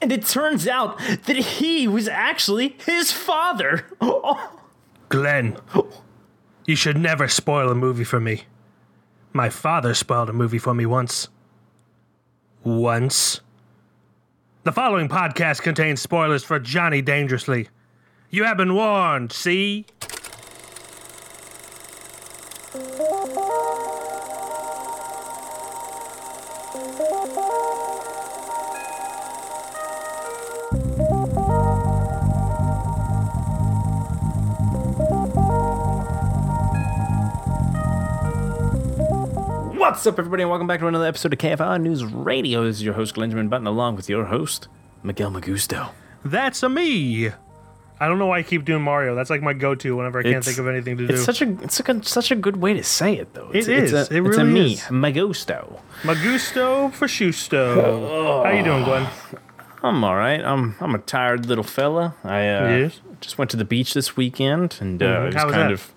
And it turns out that he was actually his father. Oh, Glenn, you should never spoil a movie for me. My father spoiled a movie for me once. Once. The following podcast contains spoilers for Johnny Dangerously. You have been warned, see? What's up, everybody, and welcome back to another episode of KFI News Radio. This is your host, Glenjamin Button, along with your host, Miguel Magusto. That's a me. I don't know why I keep doing Mario. That's like my go-to whenever I can't It's- think of anything to do. It's such a it's like a, such a good way to say it, though. It's, It it's. A, It it's a really me, is. Magusto. Magusto for Schusto. How you doing, Glenn? I'm all right. I'm I'm a tired little fella. I uh, Yes. just went to the beach this weekend, and uh, Mhm. it was How was kind that? of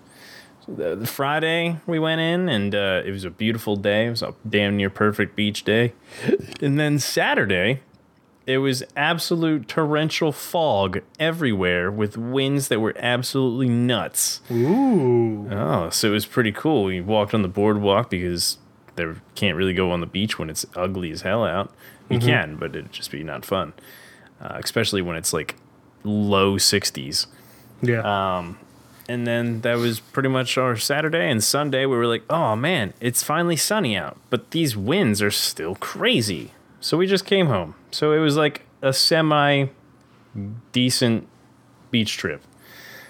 the, the Friday we went in, and uh, it was a beautiful day. It was a damn near perfect beach day. And then Saturday, it was absolute torrential fog everywhere with winds that were absolutely nuts. Ooh. Oh, so it was pretty cool. We walked on the boardwalk because there can't really go on the beach when it's ugly as hell out. You can, but it'd just be not fun, uh, especially when it's like low 60s. Yeah. And then that was pretty much our Saturday and Sunday. We were like, oh man, it's finally sunny out, but these winds are still crazy. So we just came home. So it was like a semi decent beach trip.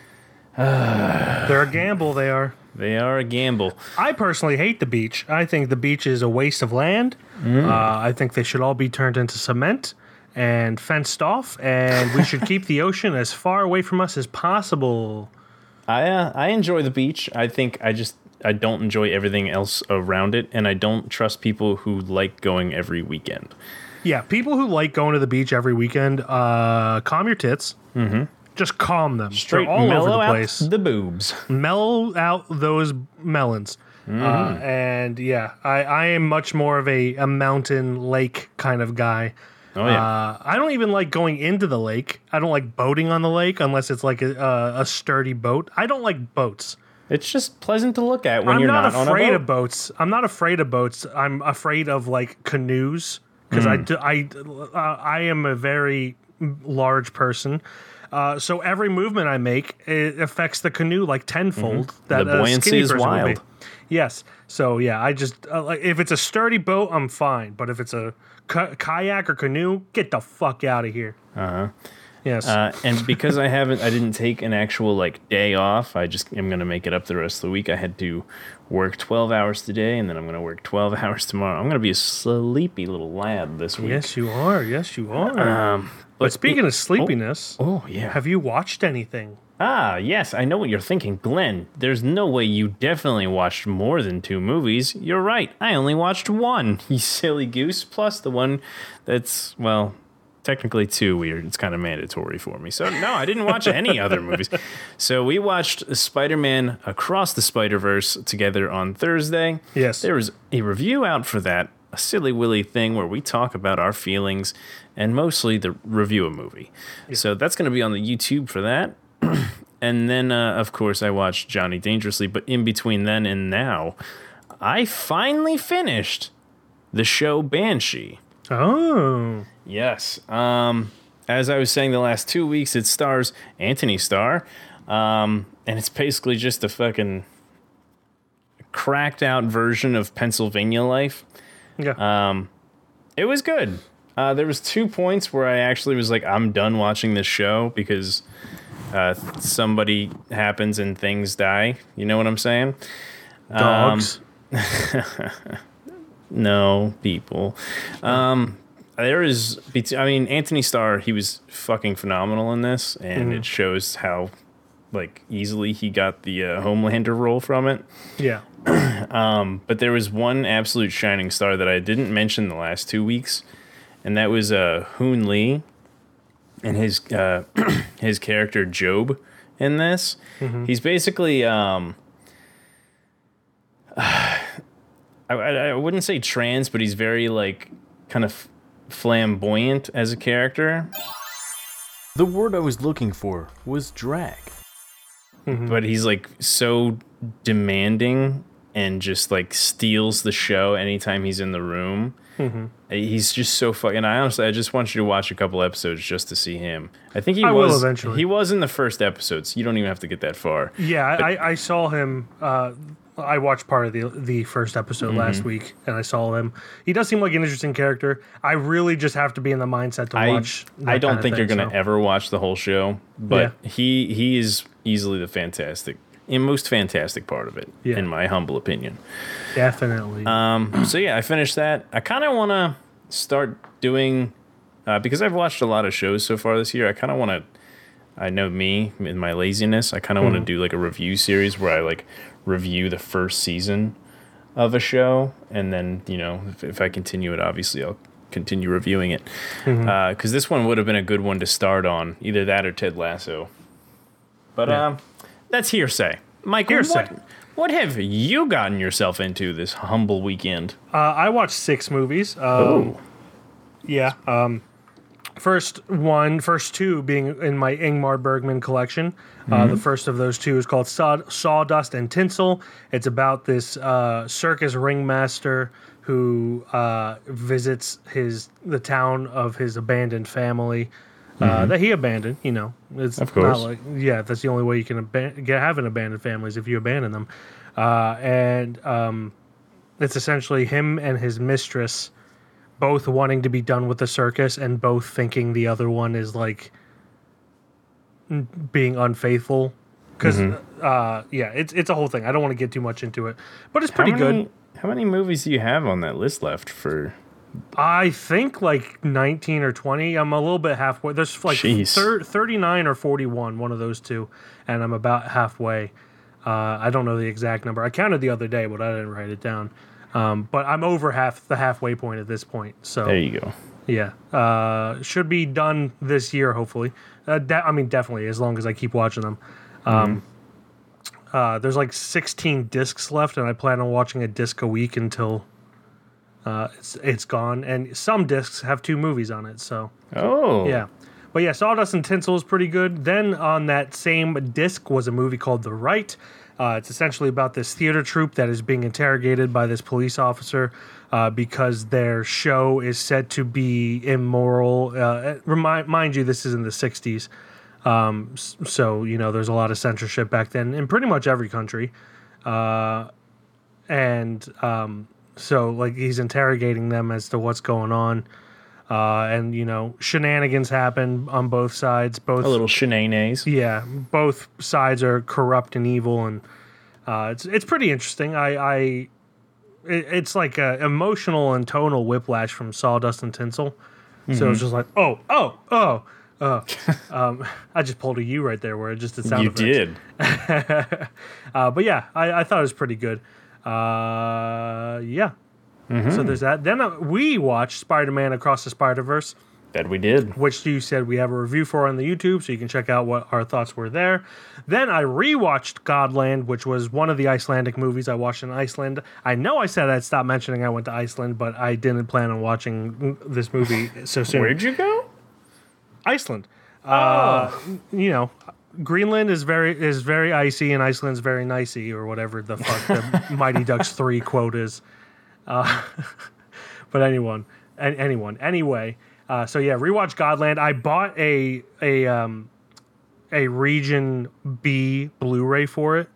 They're a gamble, they are. They are a gamble. I personally hate the beach. I think the beach is a waste of land. Mm. Uh, I think they should all be turned into cement and fenced off, and we should keep the ocean as far away from us as possible. I uh, I enjoy the beach. I think I just I don't enjoy everything else around it, and I don't trust people who like going every weekend. Yeah, people who like going to the beach every weekend, uh, calm your tits. Mm-hmm. Just calm them. Straight They're all over the out place. the boobs. mellow out those melons. Mm-hmm. Uh, and yeah, I, I am much more of a, a mountain lake kind of guy. Oh yeah, Uh, I don't even like going into the lake. I don't like boating on the lake unless it's like a, a, a sturdy boat. I don't like boats. it's just pleasant to look at when I'm you're not, not, afraid a of boats. I'm not afraid of boats. I'm afraid of like canoes because I Hmm. do, I uh, I am a very large person. Uh, so every movement I make it affects the canoe like tenfold. That Mm-hmm. The a buoyancy is wild. Yes. So yeah, I just uh, like if it's a sturdy boat, I'm fine. But if it's a ki- kayak or canoe, get the fuck out of here. Uh-huh. Yes. Uh, and because I haven't, I didn't take an actual like day off. I just am gonna make it up the rest of the week. I had to work 12 hours today, and then I'm gonna work 12 hours tomorrow. I'm gonna be a sleepy little lad this week. yes, you are. Yes, you are. Um, but but speaking of sleepiness, oh yeah, have you watched anything? Ah, yes, I know what you're thinking, Glenn. There's no way you definitely watched more than two movies. You're right. I only watched one, you silly goose, plus the one that's, well, technically two weird. It's kind of mandatory for me. So, no, I didn't watch any other movies. So, we watched Spider Man Across the Spider Verse together on Thursday. Yes. There was a review out for that, a silly willy thing where we talk about our feelings and mostly the review of a movie. So that's going to be on the YouTube for that. and then, uh, of course, I watched Johnny Dangerously. But in between then and now, I finally finished the show Banshee. Oh. Yes. Um, as I was saying, the last two weeks it stars Anthony Starr, um, and it's basically just a fucking cracked out version of Pennsylvania Life. Yeah. Um, It was good. Uh, there was two points where I actually was like, I'm done watching this show because uh, somebody happens and things die. You know what I'm saying? Dogs. No, people. Um, there is, I mean, Anthony Starr, he was fucking phenomenal in this, and it shows how like easily he got the uh, Homelander role from it. yeah. Um, but there was one absolute shining star that I didn't mention the last two weeks, and that was uh, Hoon Lee and his uh, his character Job in this. He's basically um, I, I, I wouldn't say trans, but he's very like kind of flamboyant as a character. The word I was looking for was drag. But he's like so demanding and just like steals the show anytime he's in the room. He's just so fucking. I honestly, I just want you to watch a couple episodes just to see him. I think he I will was eventually. He was in the first episodes. You don't even have to get that far. Yeah, I, I saw him. Uh, I watched part of the the first episode Mm-hmm. last week, and I saw him. He does seem like an interesting character. I really just have to be in the mindset to I watch. I don't think you're gonna so. ever watch the whole show, but he he is easily the fantastic, in most fantastic part of it, Yeah. in my humble opinion. definitely. Um, so yeah, I finished that. I kind of want to start doing uh, because I've watched a lot of shows so far this year. I kind of want to. I know me in my laziness. I kind of want to do like a review series where I like review the first season of a show, and then you know if, if I continue it, obviously I'll continue reviewing it. Because this one would have been a good one to start on, either that or Ted Lasso. But Yeah. um, that's hearsay. Mike, Hearsay. what what have you gotten yourself into this humble weekend? uh, I watched six movies. Um, Oh. Yeah. Um, first one, first two being in my Ingmar Bergman collection. Uh, the first of those two is called Saw- Sawdust and Tinsel. It's about this uh, circus ringmaster who uh, visits his the town of his abandoned family. Uh, that he abandoned, you know, it's Of course. not like yeah. That's the only way you can aban- get have an abandoned families if you abandon them, uh, and um, it's essentially him and his mistress both wanting to be done with the circus and both thinking the other one is like being unfaithful because Mm-hmm. uh yeah it's it's a whole thing i don't want to get too much into it but it's How pretty many, good How many movies do you have on that list left for? I think like 19 or 20 i'm a little bit halfway there's like thir- 39 or 41 one of those two and i'm about halfway uh i don't know the exact number i counted the other day but i didn't write it down um, but I'm over half the halfway point at this point. So There you go. Yeah, uh, should be done this year, hopefully. Uh, de- I mean, definitely, as long as I keep watching them. Um, uh, there's like 16 discs left, and I plan on watching a disc a week until uh, it's it's gone. And some discs have two movies on it, so Oh, yeah. But yeah, Sawdust and Tinsel is pretty good. Then on that same disc was a movie called The Rite. Uh, it's essentially about this theater troupe that is being interrogated by this police officer uh, because their show is said to be immoral. Uh, remind, mind you, this is in the 60s. Um, so, you know, there's a lot of censorship back then in pretty much every country. Uh, and um, so, like, he's interrogating them as to what's going on. Uh, and you know shenanigans happen on both sides. Both a little shenanigans. yeah, both sides are corrupt and evil, and uh, it's it's pretty interesting. I, I it, it's like a emotional and tonal whiplash from Sawdust and Tinsel. So it's just like oh oh oh oh. um, I just pulled a U right there where it just did sound You effects. did. Uh, but yeah, I, I thought it was pretty good. Uh, yeah. So there's that. Then uh, we watched Spider-Man Across the Spider-Verse. That we did. which you said we have a review for on the YouTube, so you can check out what our thoughts were there. Then I rewatched Godland, which was one of the Icelandic movies I watched in Iceland. I know I said I'd stop mentioning I went to Iceland, but I didn't plan on watching this movie so soon. Where'd you go? Iceland. Uh, you know, Greenland is very is very icy, and Iceland's very nicey, or whatever the fuck the Mighty Ducks three quote is. Uh, but anyone, an- anyone, anyway. Uh, so yeah, rewatch Godland. I bought a a um, a Region B Blu-ray for it,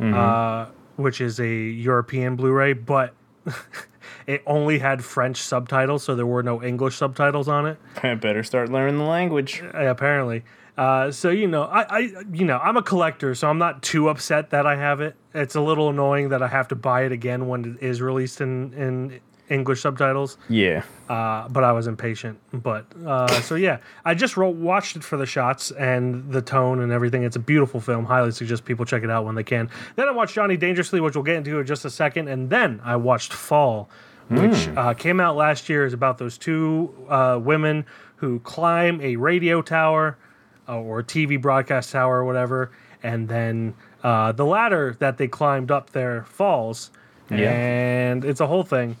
uh, which is a European Blu-ray, but it only had French subtitles, so there were no English subtitles on it I better start learning the language. apparently. Uh, so you know, I, I, you know, I'm a collector, so I'm not too upset that I have it. It's a little annoying that I have to buy it again when it is released in in English subtitles. Yeah. Uh, but I was impatient. But uh, so yeah, I just wrote, watched it for the shots and the tone and everything. It's a beautiful film. Highly suggest people check it out when they can. Then I watched Johnny Dangerously, which we'll get into in just a second, and then I watched Fall, which uh, came out last year. is about those two uh, women who climb a radio tower uh, or a TV broadcast tower or whatever, and then uh, the ladder that they climbed up there falls, Yeah. and it's a whole thing.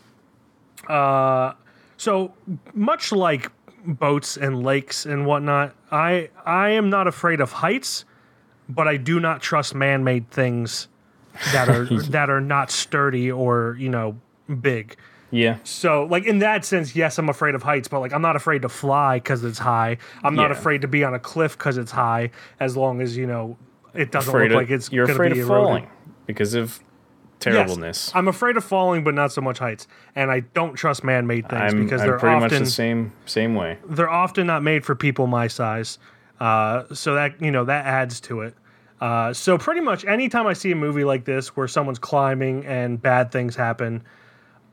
Uh, So much like boats and lakes and whatnot, I I am not afraid of heights, but I do not trust man-made things that are that are not sturdy or you know big. Yeah. So, like in that sense, yes, I'm afraid of heights, but like I'm not afraid to fly because it's high. I'm not Yeah. afraid to be on a cliff because it's high, as long as you know it doesn't Afraid look of, like it's. you're gonna afraid be of eroded. falling because of Yes, terribleness. I'm afraid of falling, but not so much heights. And I don't trust man-made things I'm, because I'm they're pretty much often the same same way. they're often not made for people my size. Uh, so that you know that adds to it. Uh, so pretty much anytime I see a movie like this where someone's climbing and bad things happen,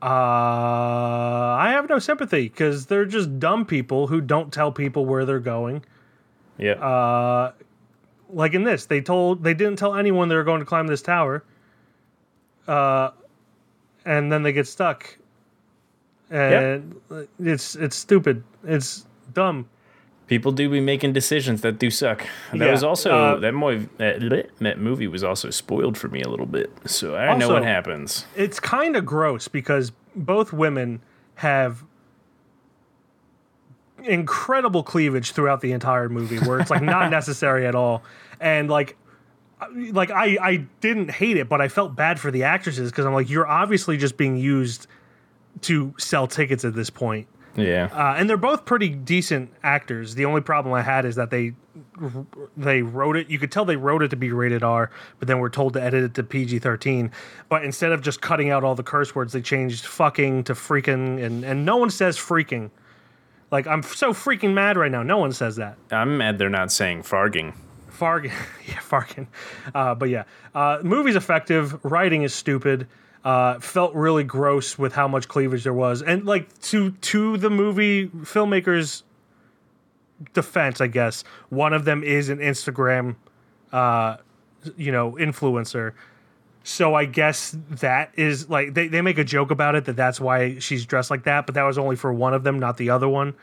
uh, I have no sympathy because they're just dumb people who don't tell people where they're going. Yeah. Uh, like in this, they told they didn't tell anyone they were going to climb this tower. Uh, and then they get stuck. And it's it's stupid. It's dumb. People do be making decisions that do suck. That Yeah, was also uh, that, mo- that that movie was also spoiled for me a little bit, so I know what happens. it's kind of gross because both women have incredible cleavage throughout the entire movie where it's like not necessary at all and like like I I didn't hate it but I felt bad for the actresses because I'm like you're obviously just being used to sell tickets at this point Yeah. uh, and they're both pretty decent actors. The only problem I had is that they they wrote it. You could tell they wrote it to be rated R, but then we're told to edit it to PG thirteen. But instead of just cutting out all the curse words, they changed fucking to freaking, and and no one says freaking. Like I'm so freaking mad right now. No one says that. I'm mad they're not saying farging. Fargin, yeah, Fargin. Uh, but yeah, uh, movie's effective. Writing is stupid. Uh, felt really gross with how much cleavage there was, and like to to the movie filmmakers' defense, I guess one of them is an Instagram, uh, you know, influencer. So I guess that is like they, they make a joke about it that that's why she's dressed like that, but that was only for one of them, not the other one.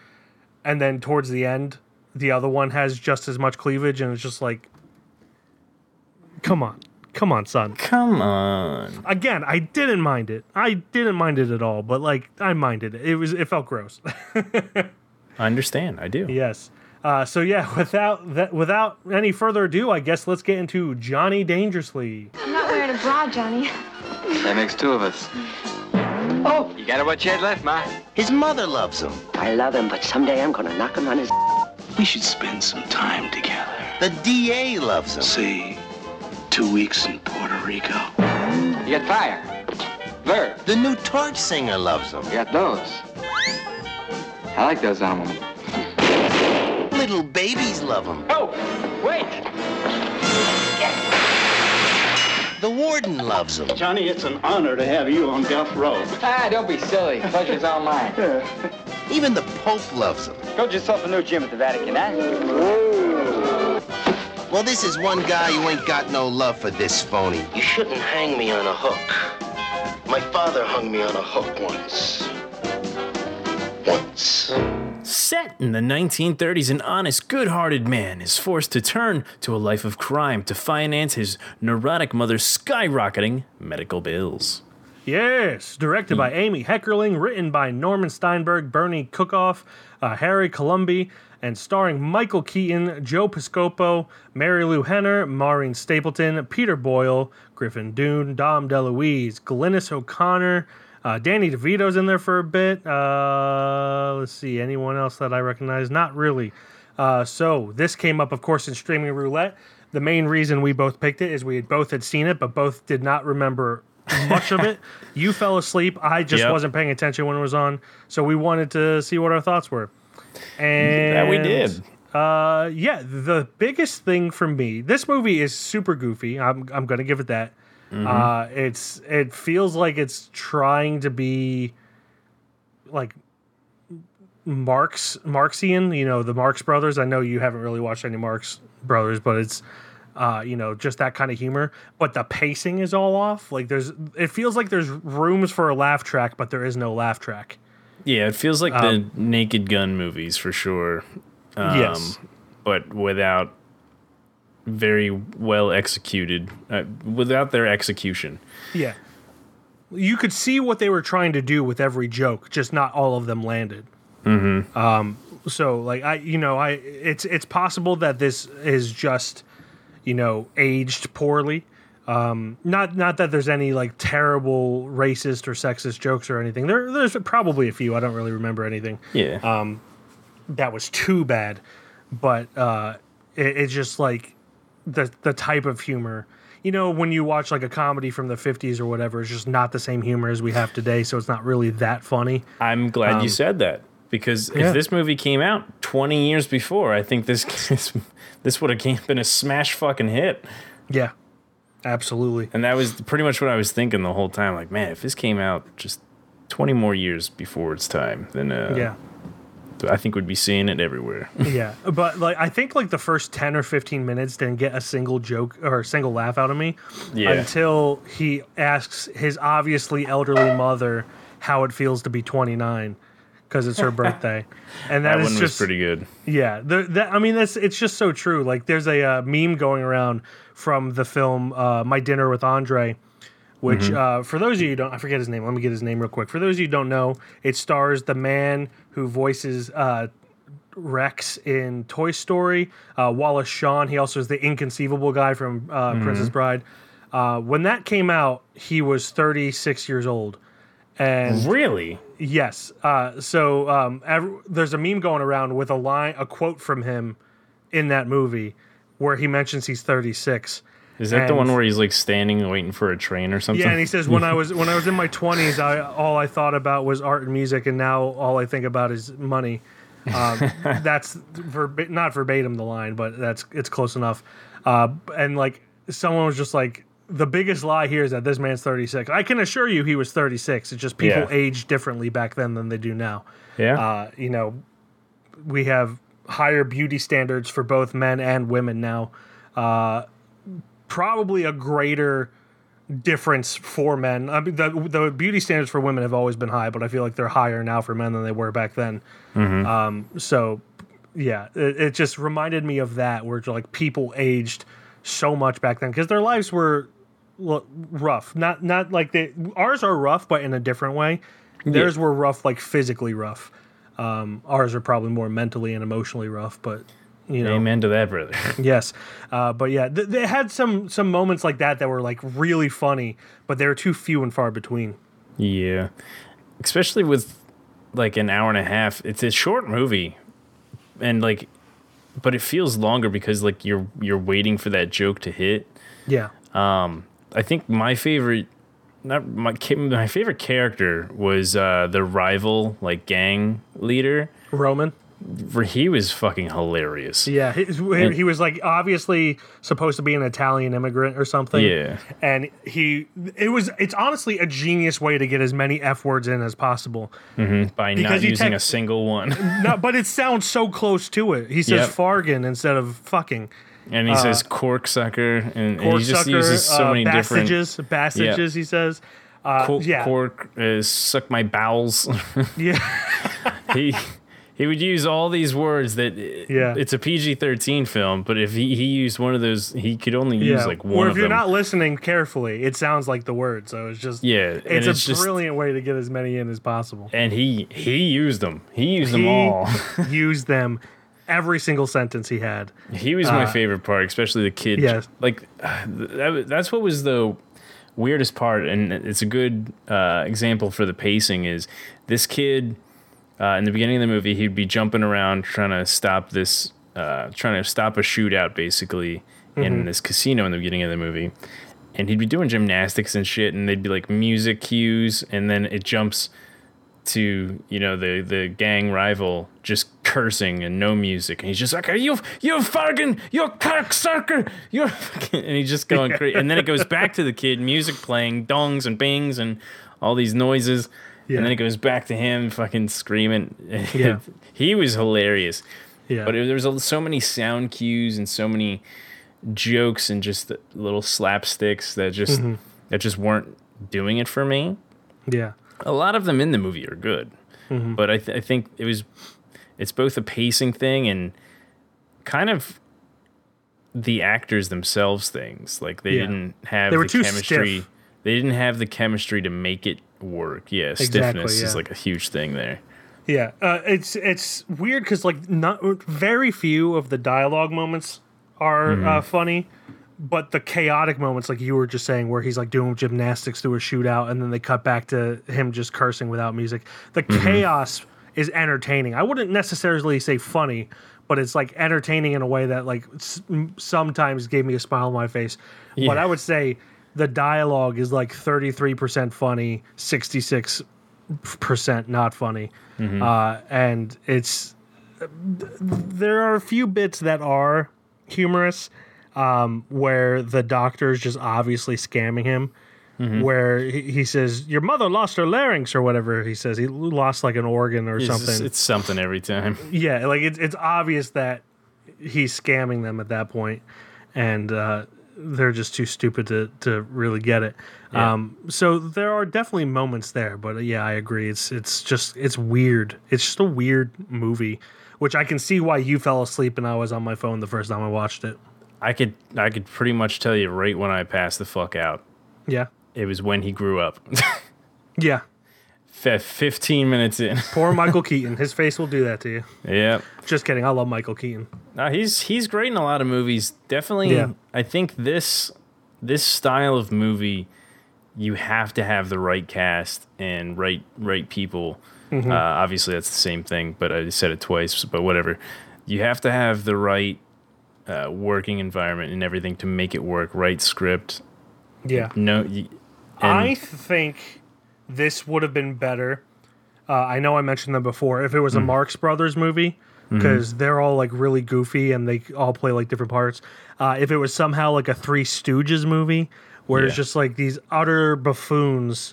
And then towards the end, the other one has just as much cleavage, and it's just like, come on, come on, son. Come on. Again, I didn't mind it. I didn't mind it at all, but like I minded it. It was it felt gross. I understand. I do. yes. Uh, so yeah, without that, without any further ado, I guess let's get into Johnny Dangerously. I'm not wearing a bra, Johnny. That makes two of us. Oh, you got what you had left, Ma. His mother loves him. I love him, but someday I'm gonna knock him on his. We should spend some time together. The DA loves him. Say, two weeks in Puerto Rico. You got fire. Verb. The new torch singer loves them. You got those. I like those on a. Little babies love them. Oh, wait. The warden loves them. Johnny, it's an honor to have you on death row. Ah, don't be silly. Pleasure's all mine. Even the Pope loves them. Build yourself a new gym at the Vatican, huh? Well, this is one guy who ain't got no love for this phony. You shouldn't hang me on a hook. My father hung me on a hook once. Once. Set in the 1930s, an honest, good hearted man is forced to turn to a life of crime to finance his neurotic mother's skyrocketing medical bills. Yes, directed by Amy Heckerling, written by Norman Steinberg, Bernie Kukoff, uh, Harry Colomby, and starring Michael Keaton, Joe Piscopo, Marilu Henner, Maureen Stapleton, Peter Boyle, Griffin Dunne, Dom DeLuise, Glynis O'Connor, uh, Danny DeVito's in there for a bit. Uh, let's see, anyone else that I recognize? Not really. Uh, so this came up, of course, in streaming roulette. The main reason we both picked it is we had both had seen it, but both did not remember much of it. You fell asleep. I just Yep. wasn't paying attention when it was on, so we wanted to see what our thoughts were. And That we did. Uh, yeah, the biggest thing for me, this movie is super goofy. I'm I'm gonna give it that. Mm-hmm. Uh, it's it feels like it's trying to be like Marx Marxian. You know, the Marx Brothers. I know you haven't really watched any Marx Brothers, but it's uh, you know, just that kind of humor. But the pacing is all off. Like there's, it feels like there's rooms for a laugh track, but there is no laugh track. Yeah, it feels like the Naked Gun movies for sure. Um, Yes. But without very well executed, uh, without their execution. Yeah. you could see what they were trying to do with every joke, just not all of them landed. Mm-hmm. Um, so like I, you know, I it's it's possible that this is just, you know, aged poorly. Um, not not that there's any like terrible racist or sexist jokes or anything. There there's probably a few. I don't really remember anything Yeah. Um, that was too bad, but uh, it, it's just like the the type of humor. You know, when you watch like a comedy from the '50s or whatever, it's just not the same humor as we have today. So it's not really that funny. I'm glad Um, you said that because yeah. if this movie came out 20 years before, I think this this, this would have been a smash fucking hit. Yeah, absolutely. And that was pretty much what I was thinking the whole time. Like, man, if this came out just 20 more years before its time, then uh, Yeah. I think we'd be seeing it everywhere. yeah, but like I think like the first ten or fifteen minutes didn't get a single joke or a single laugh out of me Yeah. until he asks his obviously elderly mother how it feels to be twenty nine because it's her birthday, and that that is just was pretty good. yeah. The, that I mean that's it's just so true. Like there's a uh, meme going around from the film uh, My Dinner with Andre. Which, Mm-hmm. uh, for those of you who don't, I forget his name. Let me get his name real quick. For those of you who don't know, it stars the man who voices uh, Rex in Toy Story, uh, Wallace Shawn. He also is the inconceivable guy from uh, Mm-hmm. Princess Bride. Uh, when that came out, he was 36 years old. And Really? yes, uh, so um, ev- there's a meme going around with a line, a quote from him in that movie where he mentions he's 36. Is that the one where he's like standing waiting for a train or something? Yeah, and he says when I was when I was in my twenties, I all I thought about was art and music, and now all I think about is money. Um, that's verba- not verbatim the line, but that's it's close enough. Uh, and like someone was just like, the biggest lie here is that this man's thirty six. I can assure you, he was thirty six. It's just people Yeah. age differently back then than they do now. yeah. Uh, you know, we have higher beauty standards for both men and women now. Uh, probably a greater difference for men. I mean, the the beauty standards for women have always been high, but I feel like they're higher now for men than they were back then. Um, so, yeah, it, it just reminded me of that, where like people aged so much back then because their lives were l- rough. Not not like they ours are rough, but in a different way. Theirs were rough, like physically rough. Um, ours are probably more mentally and emotionally rough, but you know, Amen to that, brother. yes. Uh, but yeah, th- they had some some moments like that that were like really funny, but they were too few and far between. yeah. Especially with like an hour and a half. It's a short movie. And like but it feels longer because like you're you're waiting for that joke to hit. Yeah, I think my favorite not my my favorite character was uh the rival like gang leader. Roman. He was fucking hilarious. Yeah, he, he was like obviously supposed to be an Italian immigrant or something. Yeah. and he it was it's honestly a genius way to get as many f words in as possible. By not Because he using tech- a single one. no, but it sounds so close to it. He says Yep. fargin instead of fucking. And he says cork sucker and, and he just Corksucker, uses so uh, many different passages, passages. He says, uh, Cork, yeah, cork is suck my bowels. yeah, he he would use all these words that Yeah. it's a PG thirteen film, but if he, he used one of those, he could only use yeah. like one. or if you're them. not listening carefully, it sounds like the word. So it's just Yeah, and it's a just- brilliant way to get as many in as possible. and he he used them. He used them all. used them every single sentence he had. He was my favorite part, especially the kid. Uh, yes. Like that, that's what was the weirdest part, and it's a good uh, example for the pacing. Is this kid uh, in the beginning of the movie? He'd be jumping around trying to stop this, uh, trying to stop a shootout, basically Mm-hmm. in this casino in the beginning of the movie. And he'd be doing gymnastics and shit, and they'd be like music cues, and then it jumps to you know the the gang rival just cursing and no music, and he's just like, "Are you you fucking you cocksucker?" You're and he's just going crazy. And then it goes back to the kid, music playing, dongs and bings and all these noises. Yeah. And then it goes back to him fucking screaming. Yeah. he was hilarious. Yeah, But there was a- so many sound cues and so many jokes and just little slapsticks that just Mm-hmm. that just weren't doing it for me yeah, a lot of them in the movie are good, Mm-hmm. but I, th- I think it was it's both a pacing thing and kind of the actors themselves things. Like they Yeah. didn't have They were the too chemistry. stiff. they didn't have the chemistry to make it work. Yeah, Exactly, stiffness is like a huge thing there. Yeah, uh, it's it's weird because like not very few of the dialogue moments are Mm-hmm. uh, funny, but the chaotic moments, like you were just saying, where he's like doing gymnastics through a shootout, and then they cut back to him just cursing without music. The Mm-hmm. chaos is entertaining. I wouldn't necessarily say funny, but it's like entertaining in a way that like s- sometimes gave me a smile on my face. But I would say the dialogue is like thirty three percent funny, sixty six percent not funny, uh, and it's there are a few bits that are humorous, um, where the doctor is just obviously scamming him. Where he, he says, "Your mother lost her larynx," or whatever he says. He lost like an organ or It's, something. just- it's something every time. yeah, like it's it's obvious that he's scamming them at that point, and uh, they're just too stupid to to really get it. Yeah. Um, so there are definitely moments there, but uh, yeah, I agree. It's it's just it's weird. It's just a weird movie, which I can see why you fell asleep and I was on my phone the first time I watched it. I could I could pretty much tell you right when I passed the fuck out. Yeah, It was when he grew up. yeah. F- Fifteen minutes in. Poor Michael Keaton. His face will do that to you. yeah. Just kidding. I love Michael Keaton. No, he's he's great in a lot of movies. Definitely, Yeah. I think this this style of movie, you have to have the right cast and right right people. Mm-hmm. Uh, obviously, that's the same thing, but I said it twice. But whatever, you have to have the right uh, working environment and everything to make it work. Write script. Yeah. No, y- I think this would have been better. Uh, I know I mentioned them before. If it was a Marx Brothers movie, Mm-hmm. because they're all like really goofy and they all play like different parts. Uh, if it was somehow like a Three Stooges movie, where it's just like these utter buffoons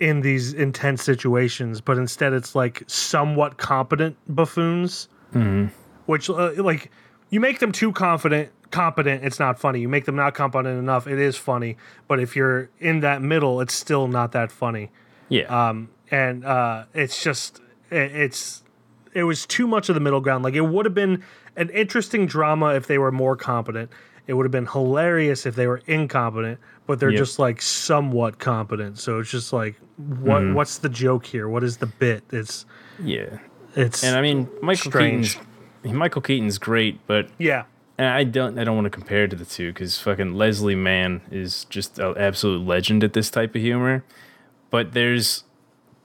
in these intense situations, but instead it's like somewhat competent buffoons, Mm-hmm. which uh, like you make them too confident competent it's not funny. You make them not competent enough it is funny. But if you're in that middle it's still not that funny. Yeah, um and uh it's just it, it's it was too much of the middle ground. Like it would have been an interesting drama if they were more competent. It would have been hilarious if they were incompetent but they're Yep. just like somewhat competent. So it's just like what Mm-hmm. what's the joke here? What is the bit? It's yeah. it's And I mean, Michael strange. Keaton's Michael Keaton's great, but yeah And I don't I don't want to compare it to the two because fucking Leslie Mann is just an absolute legend at this type of humor. But there's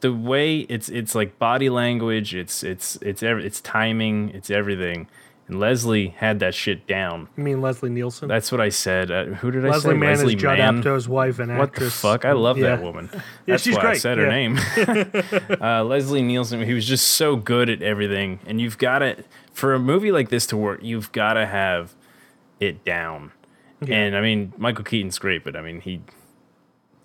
the way it's it's like body language, it's it's it's every, it's timing, it's everything. And Leslie had that shit down. you mean leslie nielsen That's what I said. Uh, who did I leslie say? mann Leslie Mann is judd Mann? apatow's wife and What actress the fuck? I love Yeah. that woman. Yeah, That's she's why I great. said her Yeah. name. uh, Leslie Nielsen. He was just so good at everything, and you've got to for a movie like this to work, you've got to have it down. And I mean, Michael Keaton's great, but I mean, he.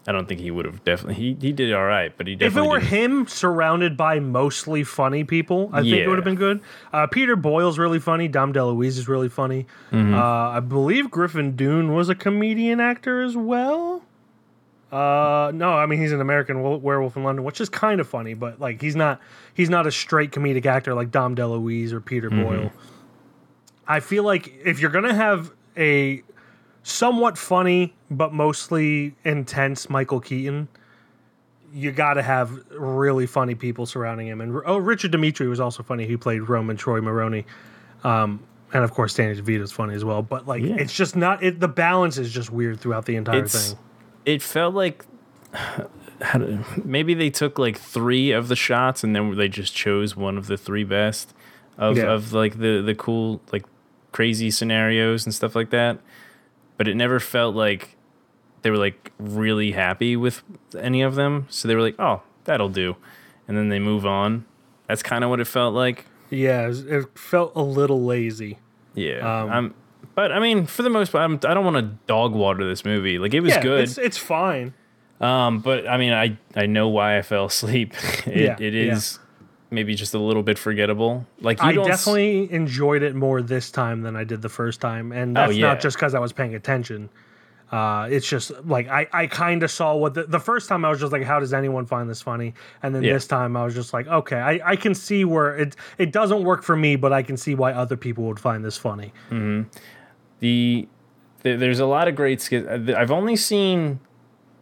I don't think he would have definitely. He he did all right, but he definitely If it were didn't- him surrounded by mostly funny people, I think it would have been good. Uh, Peter Boyle's really funny. Dom DeLuise is really funny. Mm-hmm. Uh, I believe Griffin Dunne was a comedian actor as well. Uh, no, I mean he's an American Werewolf in London, which is kind of funny, but like he's not he's not a straight comedic actor like Dom DeLuise or Peter Mm-hmm. Boyle. I feel like if you're gonna have a somewhat funny but mostly intense Michael Keaton, you got to have really funny people surrounding him. And oh, Richard Dimitri was also funny. He played Roman Troy Moronie, um, and of course Danny DeVito's funny as well. But like, Yeah. it's just not. It, the balance is just weird throughout the entire It's- thing. It felt like to- maybe they took like three of the shots and then they just chose one of the three best of, Yeah. of like the the cool like crazy scenarios and stuff like that. But it never felt like they were like really happy with any of them. So they were like oh that'll do. And then they move on. That's kind of what it felt like. Yeah, it felt a little lazy. yeah. Um, I'm, but i mean for the most part I'm, i don't want to dog water this movie like it was yeah, good It's it's fine. Um, but I mean, I I know why I fell asleep. it, Yeah, it yeah. maybe just a little bit forgettable. Like you I don't s- definitely enjoyed it more this time than I did the first time, and Oh, that's yeah. not just because I was paying attention. Uh, it's just like I, I kind of saw what the, the first time I was just like, how does anyone find this funny? And then Yeah. this time I was just like, okay, I, I can see where it it doesn't work for me, but I can see why other people would find this funny. The, the there's a lot of great skits. I've only seen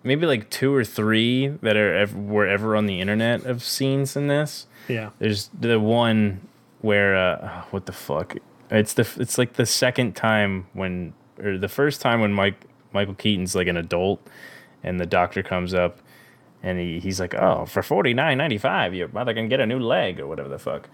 maybe like two or three that are ever, were ever on the internet of scenes in this. Yeah. There's the one where uh, oh, what the fuck? It's the it's like the second time when or the first time when Mike Michael Keaton's like an adult and the doctor comes up and he, he's like, "Oh, for forty nine ninety five, your mother can get a new leg or whatever the fuck."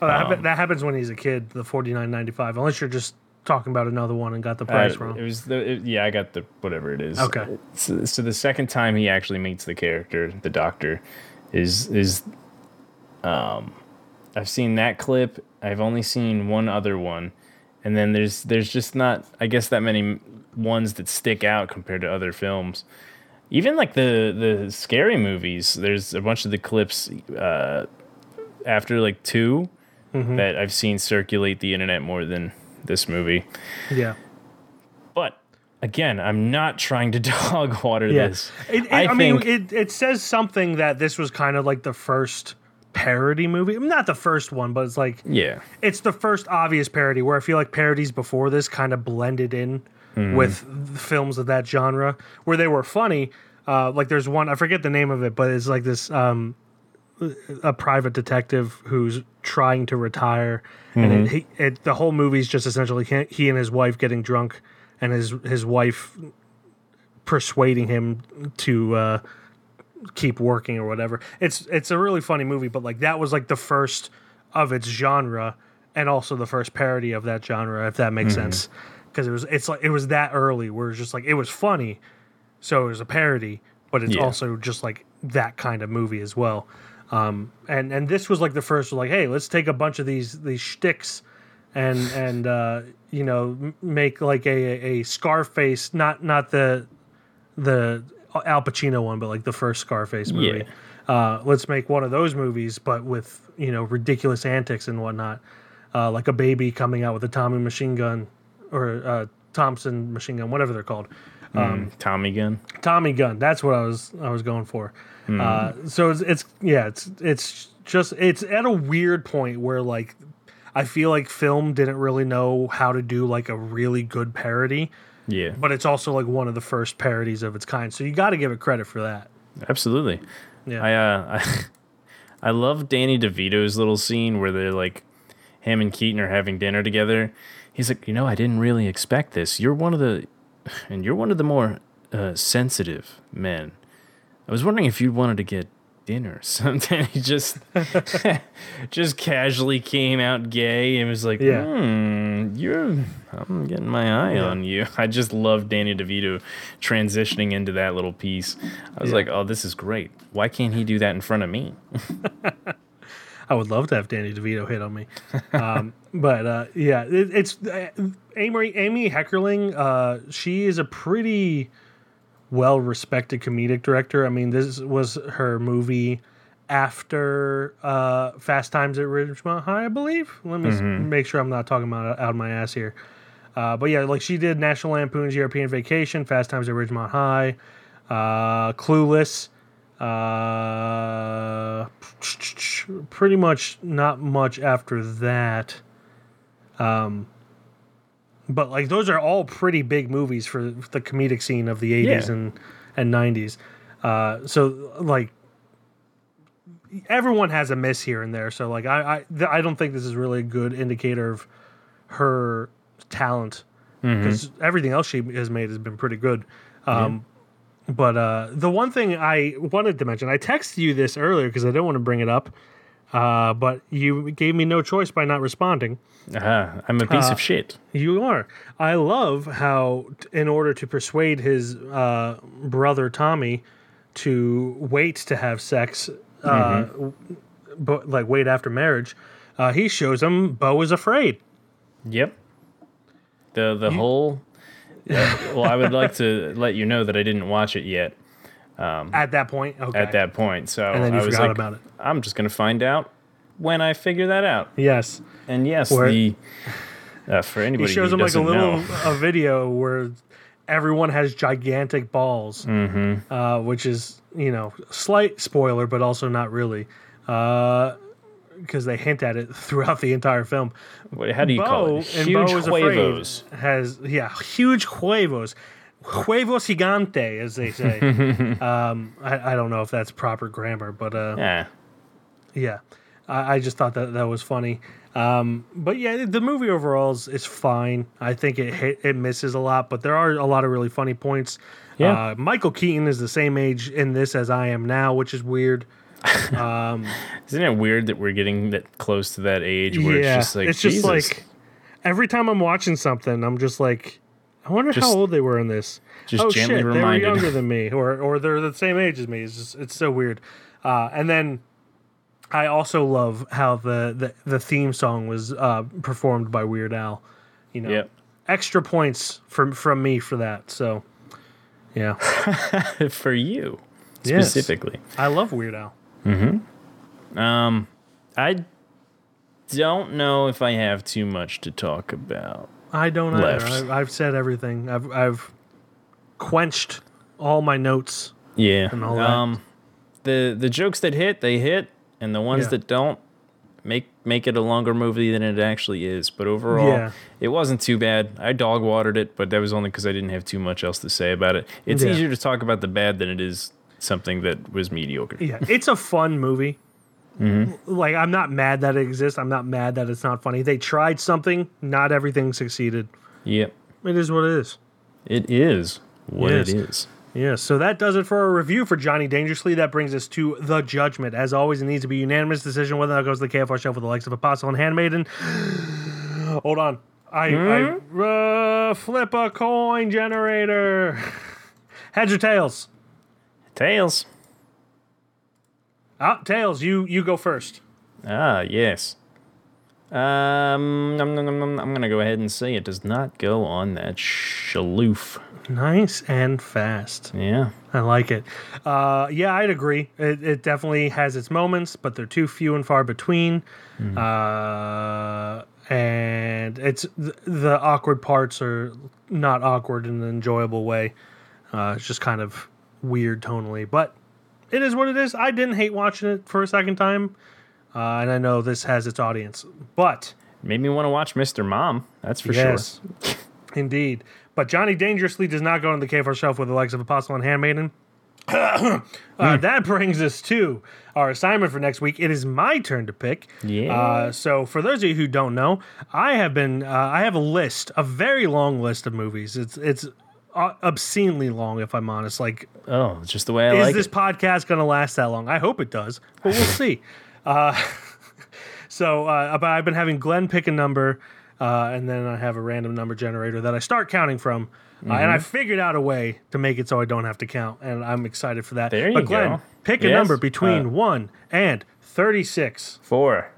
Oh, that, Um, happen- that happens when he's a kid, the forty nine ninety five. Unless you're just talking about another one and got the Uh, price wrong. It was the it- yeah, I got the whatever it is. Okay. So, so the second time he actually meets the character, the doctor, is is um, I've seen that clip. I've only seen one other one, and then there's there's just not I guess that many ones that stick out compared to other films. Even like the the scary movies, there's a bunch of the clips uh, after like 2 Mm-hmm. that I've seen circulate the internet more than this movie. yeah. But again, I'm not trying to dog water Yeah. this. It, it- I, I, mean, it, it says something that this was kind of like the first parody movie. Not the first one, but it's like yeah, it's the first obvious parody where I feel like parodies before this kind of blended in Mm-hmm. with films of that genre where they were funny. Uh, like there's one I forget the name of it, but it's like this um, a private detective who's trying to retire, and Mm-hmm. it, he, it, the whole movie's just essentially he, he and his wife getting drunk, and his his wife persuading him to uh, keep working or whatever. It's it's a really funny movie, but like that was like the first of its genre, and also the first parody of that genre, if that makes sense. Because it was it's like it was that early where it's just like it was funny, so it was a parody, but it's Yeah. also just like that kind of movie as well. Um, and and this was like the first like, hey, let's take a bunch of these these shticks and and uh, you know make like a a Scarface, not not the the Al Pacino one, but like the first Scarface movie. Uh, let's make one of those movies, but with you know ridiculous antics and whatnot, uh, like a baby coming out with a Tommy machine gun or uh, Thompson machine gun, whatever they're called. Um, Tommy gun. Tommy gun. That's what I was I was going for. Uh, so it's, it's yeah, it's it's just it's at a weird point where like I feel like film didn't really know how to do like a really good parody, Yeah, but it's also like one of the first parodies of its kind. So you got to give it credit for that. absolutely. Yeah. I uh, I, I love Danny DeVito's little scene where they're like, him and Keaton are having dinner together. He's like, you know, I didn't really expect this. You're one of the, and you're one of the more uh, sensitive men. I was wondering if you wanted to get dinner or something. He just, just casually came out gay and was like, Yeah. hmm, you're, I'm getting my eye on you. I just love Danny DeVito transitioning into that little piece. I was like, oh, this is great. Why can't he do that in front of me? I would love to have Danny DeVito hit on me. Um, but uh, yeah, it, it's uh, Amy Amy Heckerling. Uh, she is a pretty well respected comedic director. I mean, this was her movie after uh, Fast Times at Ridgemont High, I believe. Let me s- make sure I'm not talking about out of my ass here. Uh, but yeah, like she did National Lampoon's European Vacation, Fast Times at Ridgemont High, uh, Clueless. Uh, pretty much not much after that. Um, but like those are all pretty big movies for the comedic scene of the 80s Yeah. and and 90s. Uh, so like everyone has a miss here and there. So like I I, th- I don't think this is really a good indicator of her talent because everything else she has made has been pretty good. Um, But uh, the one thing I wanted to mention, I texted you this earlier because I didn't want to bring it up, uh, but you gave me no choice by not responding. Ah, I'm a piece of shit. You are. I love how, t- in order to persuade his uh, brother Tommy to wait to have sex, uh, w- but like wait after marriage, uh, he shows him Beau is afraid. Yep. The the whole. Well, I would like to let you know that I didn't watch it yet At that point, okay. at that point. So and then you I was forgot like, about it. I'm just gonna find out when I figure that out. Yes, And yes, Where- the uh, for he anybody shows who him like a little know, a video where everyone has gigantic balls, Mm-hmm. uh, which is you know slight spoiler, but also not really. Because they hint at it throughout the entire film. what, how do you call Beau it? and Huge huevos. Has yeah huge huevos. huevos gigante, as they say. um, I, I don't know if that's proper grammar, but uh, Yeah. yeah, I, I just thought that that was funny. Um, but yeah, the movie overall is, is fine. I think it hit, it misses a lot, but there are a lot of really funny points. Yeah. Uh, Michael Keaton is the same age in this as I am now, which is weird. Isn't it weird that we're getting that close to that age where yeah, it's just like it's just Jesus. like every time I'm watching something, I'm just like, I wonder Just- how old they were in this. just oh gently shit, reminded. they were younger than me, or or they're the same age as me. It's just it's so weird. Uh, and then I also love how the the, the theme song was uh, performed by Weird Al. You know, Yep. extra points from from me for that. So, yeah, for you Yes. specifically. I love Weird Al. I don't know if I have too much to talk about. I don't either. Left. I've, I've said everything. I've I've quenched all my notes. Yeah. And all that. um the the jokes that hit, they hit, and the ones Yeah. that don't make make it a longer movie than it actually is. But overall, Yeah. it wasn't too bad. I dog watered it, but that was only because I didn't have too much else to say about it. It's Yeah. easier to talk about the bad than it is something that was mediocre. Yeah, it's a fun movie. Mm-hmm. Like I'm not mad that it exists. I'm not mad that it's not funny. They tried something. Not everything succeeded. Yep. It is what it is. It is what Yes. it is. Yeah, so that does it for our review for Johnny Dangerously. That brings us to the judgment. As always, it needs to be unanimous decision whether that goes to the KFR shelf with the likes of Apostle and Handmaiden. Hold on. I, Hmm? I uh, flip a coin generator. Heads or tails? Tails. Ah, tails. You you go first. Ah, yes. Um, nom, nom, I'm gonna go ahead and say it does not go on that shaloof. Nice and fast. Yeah. I like it. Uh, yeah, I'd agree. It, it definitely has its moments, but they're too few and far between. Uh, and it's th- the awkward parts are not awkward in an enjoyable way. Uh, it's just kind of weird tonally, but it is what it is. I didn't hate watching it for a second time, uh, and I know this has its audience, but Made me want to watch Mr. Mom. That's for yes, sure. indeed. But Johnny Dangerously does not go on the KFR shelf with the likes of Apostle and Handmaiden. uh, That brings us to our assignment for next week. It is my turn to pick. Yeah. Uh, so for those of you who don't know, I have been uh, I have a list, a very long list of movies. It's it's obscenely long, if I'm honest. Like Oh, it's just the way I is like this it. podcast going to last that long? I hope it does, but we'll see. Uh, so, uh, but I've been having Glen pick a number, uh, and then I have a random number generator that I start counting from. Uh, and I Mm-hmm. figured out a way to make it so I don't have to count, and I'm excited for that. There you but Glen, go. pick a number between uh, 1 and 36. Four.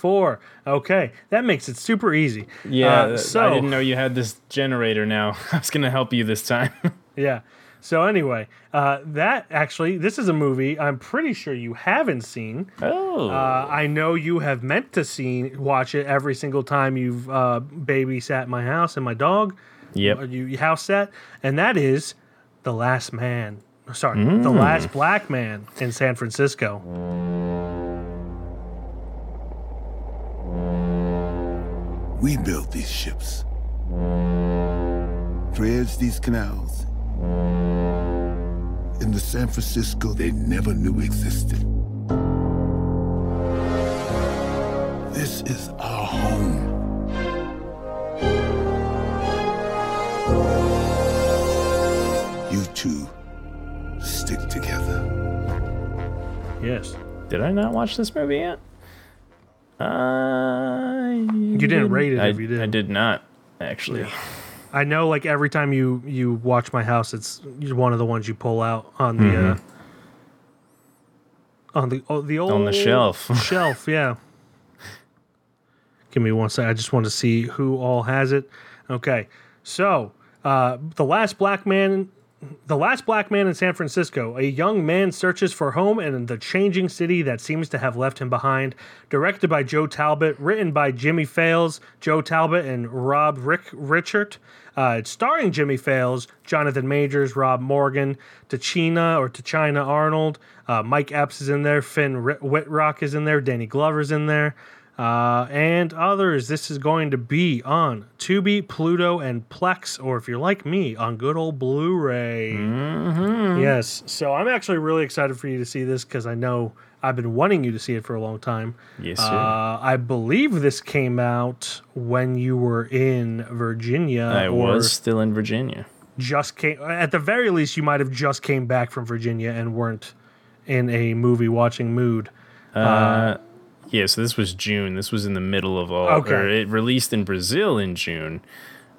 4. Okay, that makes it super easy. Yeah. Uh, so, I didn't know you had this generator now. I was gonna help you this time. Yeah. So anyway, uh, that actually, this is a movie I'm pretty sure you haven't seen. oh. Uh, I know you have meant to see watch it every single time you've uh, babysat my house and my dog. Yep. You, you house sat, and that is the Last Man. Sorry, the Last Black Man in San Francisco. We built these ships, dredged these canals in the San Francisco they never knew existed. This is our home. You two stick together. Yes, Did I not watch this movie yet? Uh, you didn't rate it I, if you did. I did not actually. I know. Like every time you you watch my house, it's one of the ones you pull out on the uh, on the oh, the old Mm-hmm. On the shelf. shelf. Yeah. Give me one second. I just want to see who all has it. Okay, so uh, the last black man, the last black man in San Francisco. A young man searches for home in the changing city that seems to have left him behind. Directed by Joe Talbot, written by Jimmy Fails, Joe Talbot, and Rob Rick Richert. Uh, it's starring Jimmy Fails, Jonathan Majors, Rob Morgan, Tachina or Tichina Arnold, uh, Mike Epps is in there, Finn Ri- Wittrock is in there, Danny Glover's in there. Uh, and others. This is going to be on Tubi, Pluto, and Plex, or if you're like me, on good old Blu-ray. Yes. So I'm actually really excited for you to see this because I know I've been wanting you to see it for a long time. Yes, sir. Uh, I believe this came out when you were in Virginia. I was still in Virginia. just came. At the very least, you might have just came back from Virginia and weren't in a movie watching mood. Uh, yeah, so this was June. This was in the middle of all. Okay. It released in Brazil in June.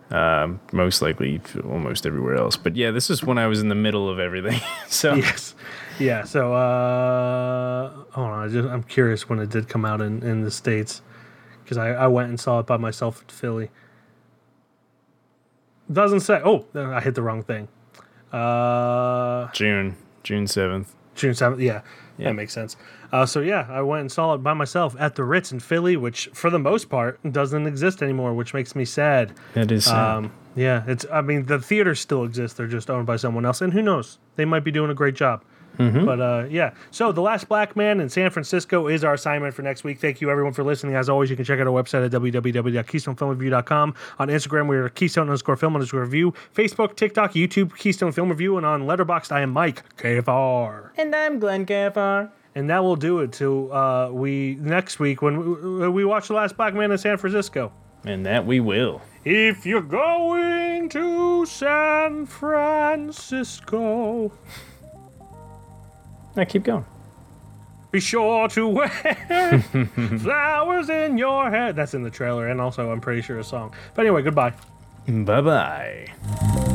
Um, most likely, almost everywhere else. But yeah, this is when I was in the middle of everything. so Yes. Yeah. So, uh, hold on. I just, I'm curious when it did come out in, in the States because I, I went and saw it by myself in Philly. Doesn't say. Oh, I hit the wrong thing. Uh, June, June seventh. June 7th. Yeah, that makes sense. Uh, so, yeah, I went and saw it by myself at the Ritz in Philly, which for the most part doesn't exist anymore, which makes me sad. That is. sad. Um, yeah, it's. I mean, the theaters still exist. They're just owned by someone else, and who knows? They might be doing a great job. But uh, yeah, so the last black man in San Francisco is our assignment for next week. Thank you everyone for listening. As always, you can check out our website at www.keystonefilmreview.com. On Instagram, we're Keystone underscore film underscore review. Facebook, TikTok, YouTube, Keystone Film Review, and on Letterboxd, I am Mike KFR. and I'm Glen KFR. And that will do it till uh, we next week when we, we watch the last black man in San Francisco. And that we will. If you're going to San Francisco, Now keep going. be sure to wear flowers in your head. That's in the trailer, and also I'm pretty sure a song. But anyway, goodbye. Bye bye.